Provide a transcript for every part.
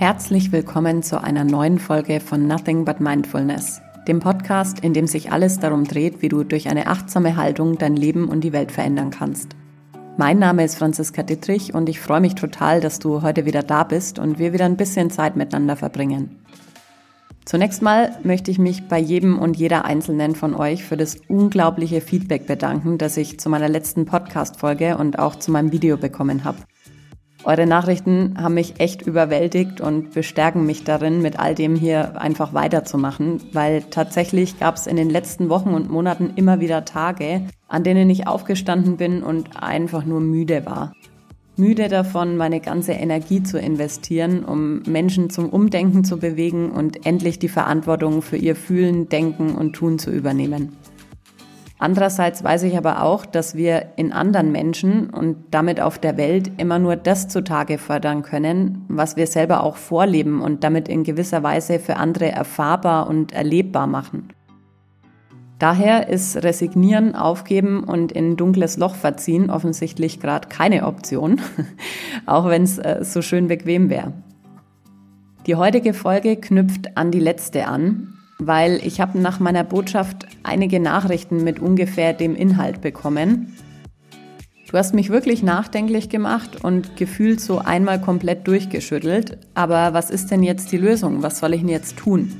Herzlich willkommen zu einer neuen Folge von Nothing But Mindfulness, dem Podcast, in dem sich alles darum dreht, wie du durch eine achtsame Haltung dein Leben und die Welt verändern kannst. Mein Name ist Franziska Dittrich und ich freue mich total, dass du heute wieder da bist und wir wieder ein bisschen Zeit miteinander verbringen. Zunächst mal möchte ich mich bei jedem und jeder Einzelnen von euch für das unglaubliche Feedback bedanken, das ich zu meiner letzten Podcast-Folge und auch zu meinem Video bekommen habe. Eure Nachrichten haben mich echt überwältigt und bestärken mich darin, mit all dem hier einfach weiterzumachen, weil tatsächlich gab es in den letzten Wochen und Monaten immer wieder Tage, an denen ich aufgestanden bin und einfach nur müde war. Müde davon, meine ganze Energie zu investieren, um Menschen zum Umdenken zu bewegen und endlich die Verantwortung für ihr Fühlen, Denken und Tun zu übernehmen. Andererseits weiß ich aber auch, dass wir in anderen Menschen und damit auf der Welt immer nur das zutage fördern können, was wir selber auch vorleben und damit in gewisser Weise für andere erfahrbar und erlebbar machen. Daher ist Resignieren, Aufgeben und in dunkles Loch verziehen offensichtlich gerade keine Option, auch wenn es äh, so schön bequem wäre. Die heutige Folge knüpft an die letzte an weil ich habe nach meiner Botschaft einige Nachrichten mit ungefähr dem Inhalt bekommen. Du hast mich wirklich nachdenklich gemacht und gefühlt so einmal komplett durchgeschüttelt. Aber was ist denn jetzt die Lösung? Was soll ich denn jetzt tun?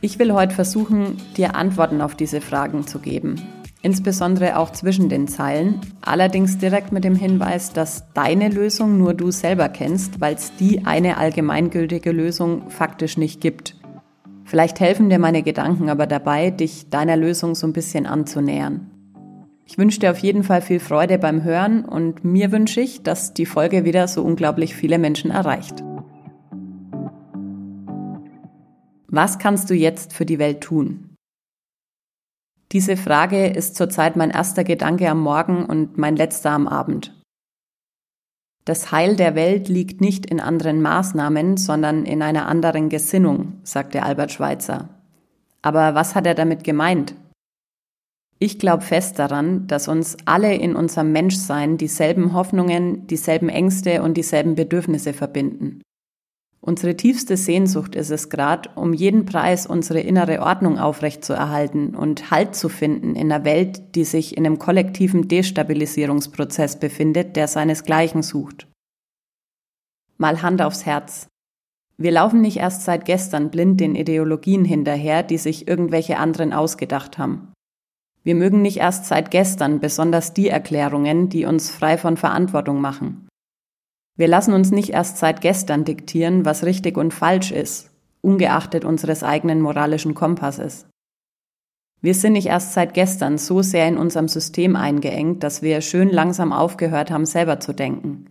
Ich will heute versuchen, dir Antworten auf diese Fragen zu geben. Insbesondere auch zwischen den Zeilen. Allerdings direkt mit dem Hinweis, dass deine Lösung nur du selber kennst, weil es die eine allgemeingültige Lösung faktisch nicht gibt. Vielleicht helfen dir meine Gedanken aber dabei, dich deiner Lösung so ein bisschen anzunähern. Ich wünsche dir auf jeden Fall viel Freude beim Hören und mir wünsche ich, dass die Folge wieder so unglaublich viele Menschen erreicht. Was kannst du jetzt für die Welt tun? Diese Frage ist zurzeit mein erster Gedanke am Morgen und mein letzter am Abend. Das Heil der Welt liegt nicht in anderen Maßnahmen, sondern in einer anderen Gesinnung, sagte Albert Schweitzer. Aber was hat er damit gemeint? Ich glaube fest daran, dass uns alle in unserem Menschsein dieselben Hoffnungen, dieselben Ängste und dieselben Bedürfnisse verbinden. Unsere tiefste Sehnsucht ist es gerade, um jeden Preis unsere innere Ordnung aufrechtzuerhalten und Halt zu finden in einer Welt, die sich in einem kollektiven Destabilisierungsprozess befindet, der seinesgleichen sucht. Mal Hand aufs Herz. Wir laufen nicht erst seit gestern blind den Ideologien hinterher, die sich irgendwelche anderen ausgedacht haben. Wir mögen nicht erst seit gestern besonders die Erklärungen, die uns frei von Verantwortung machen. Wir lassen uns nicht erst seit gestern diktieren, was richtig und falsch ist, ungeachtet unseres eigenen moralischen Kompasses. Wir sind nicht erst seit gestern so sehr in unserem System eingeengt, dass wir schön langsam aufgehört haben, selber zu denken.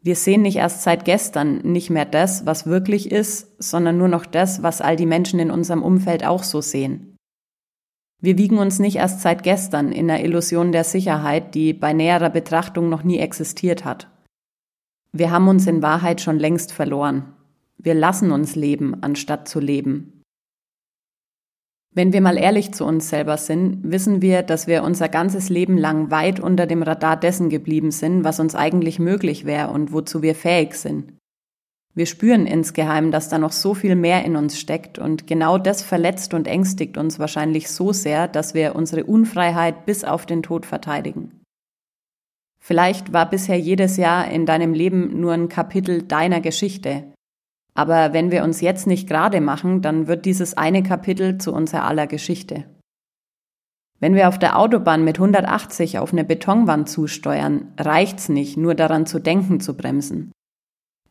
Wir sehen nicht erst seit gestern nicht mehr das, was wirklich ist, sondern nur noch das, was all die Menschen in unserem Umfeld auch so sehen. Wir wiegen uns nicht erst seit gestern in einer Illusion der Sicherheit, die bei näherer Betrachtung noch nie existiert hat. Wir haben uns in Wahrheit schon längst verloren. Wir lassen uns leben, anstatt zu leben. Wenn wir mal ehrlich zu uns selber sind, wissen wir, dass wir unser ganzes Leben lang weit unter dem Radar dessen geblieben sind, was uns eigentlich möglich wäre und wozu wir fähig sind. Wir spüren insgeheim, dass da noch so viel mehr in uns steckt und genau das verletzt und ängstigt uns wahrscheinlich so sehr, dass wir unsere Unfreiheit bis auf den Tod verteidigen. Vielleicht war bisher jedes Jahr in deinem Leben nur ein Kapitel deiner Geschichte. Aber wenn wir uns jetzt nicht gerade machen, dann wird dieses eine Kapitel zu unserer aller Geschichte. Wenn wir auf der Autobahn mit 180 auf eine Betonwand zusteuern, reicht's nicht, nur daran zu denken zu bremsen.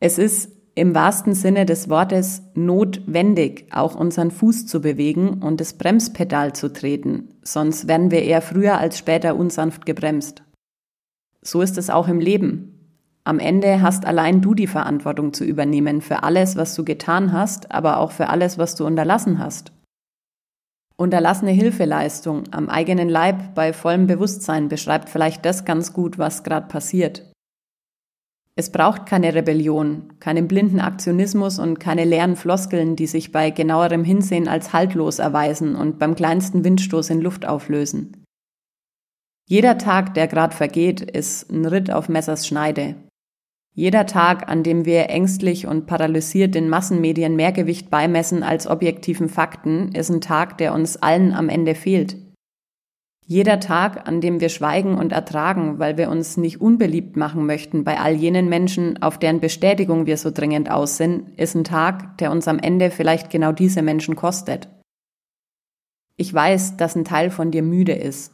Es ist im wahrsten Sinne des Wortes notwendig, auch unseren Fuß zu bewegen und das Bremspedal zu treten, sonst werden wir eher früher als später unsanft gebremst. So ist es auch im Leben. Am Ende hast allein du die Verantwortung zu übernehmen für alles, was du getan hast, aber auch für alles, was du unterlassen hast. Unterlassene Hilfeleistung am eigenen Leib bei vollem Bewusstsein beschreibt vielleicht das ganz gut, was gerade passiert. Es braucht keine Rebellion, keinen blinden Aktionismus und keine leeren Floskeln, die sich bei genauerem Hinsehen als haltlos erweisen und beim kleinsten Windstoß in Luft auflösen. Jeder Tag, der gerade vergeht, ist ein Ritt auf Messers Schneide. Jeder Tag, an dem wir ängstlich und paralysiert den Massenmedien mehr Gewicht beimessen als objektiven Fakten, ist ein Tag, der uns allen am Ende fehlt. Jeder Tag, an dem wir schweigen und ertragen, weil wir uns nicht unbeliebt machen möchten bei all jenen Menschen, auf deren Bestätigung wir so dringend aus sind, ist ein Tag, der uns am Ende vielleicht genau diese Menschen kostet. Ich weiß, dass ein Teil von dir müde ist.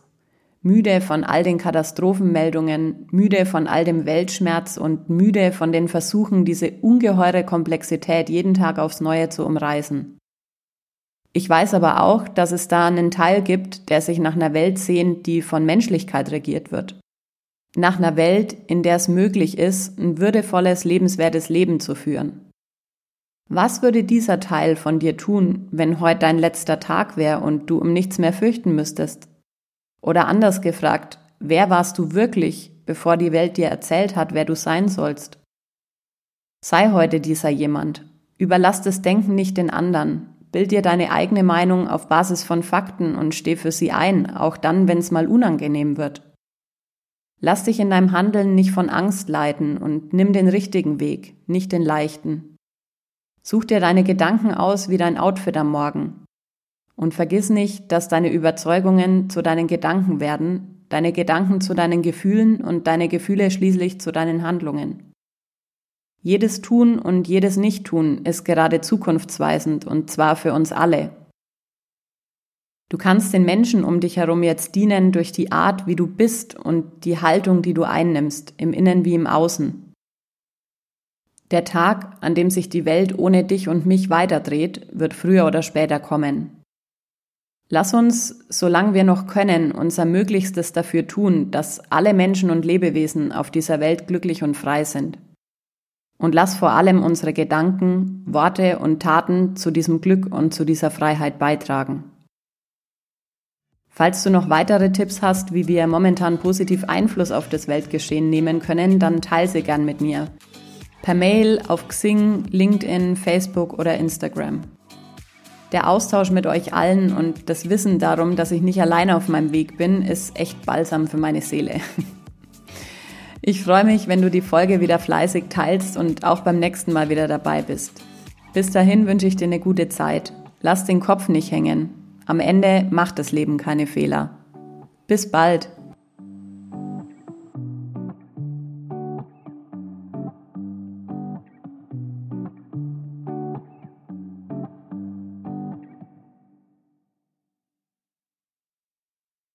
Müde von all den Katastrophenmeldungen, müde von all dem Weltschmerz und müde von den Versuchen, diese ungeheure Komplexität jeden Tag aufs Neue zu umreißen. Ich weiß aber auch, dass es da einen Teil gibt, der sich nach einer Welt sehnt, die von Menschlichkeit regiert wird. Nach einer Welt, in der es möglich ist, ein würdevolles, lebenswertes Leben zu führen. Was würde dieser Teil von dir tun, wenn heute dein letzter Tag wäre und du um nichts mehr fürchten müsstest? Oder anders gefragt, wer warst du wirklich, bevor die Welt dir erzählt hat, wer du sein sollst? Sei heute dieser jemand. Überlass das Denken nicht den anderen. Bild dir deine eigene Meinung auf Basis von Fakten und steh für sie ein, auch dann, wenn es mal unangenehm wird. Lass dich in deinem Handeln nicht von Angst leiten und nimm den richtigen Weg, nicht den leichten. Such dir deine Gedanken aus wie dein Outfit am Morgen. Und vergiss nicht, dass deine Überzeugungen zu deinen Gedanken werden, deine Gedanken zu deinen Gefühlen und deine Gefühle schließlich zu deinen Handlungen. Jedes Tun und jedes Nichttun ist gerade zukunftsweisend und zwar für uns alle. Du kannst den Menschen um dich herum jetzt dienen durch die Art, wie du bist und die Haltung, die du einnimmst, im Innen wie im Außen. Der Tag, an dem sich die Welt ohne dich und mich weiterdreht, wird früher oder später kommen. Lass uns, solange wir noch können, unser Möglichstes dafür tun, dass alle Menschen und Lebewesen auf dieser Welt glücklich und frei sind. Und lass vor allem unsere Gedanken, Worte und Taten zu diesem Glück und zu dieser Freiheit beitragen. Falls du noch weitere Tipps hast, wie wir momentan positiv Einfluss auf das Weltgeschehen nehmen können, dann teile sie gern mit mir per Mail auf Xing, LinkedIn, Facebook oder Instagram. Der Austausch mit euch allen und das Wissen darum, dass ich nicht alleine auf meinem Weg bin, ist echt balsam für meine Seele. Ich freue mich, wenn du die Folge wieder fleißig teilst und auch beim nächsten Mal wieder dabei bist. Bis dahin wünsche ich dir eine gute Zeit. Lass den Kopf nicht hängen. Am Ende macht das Leben keine Fehler. Bis bald.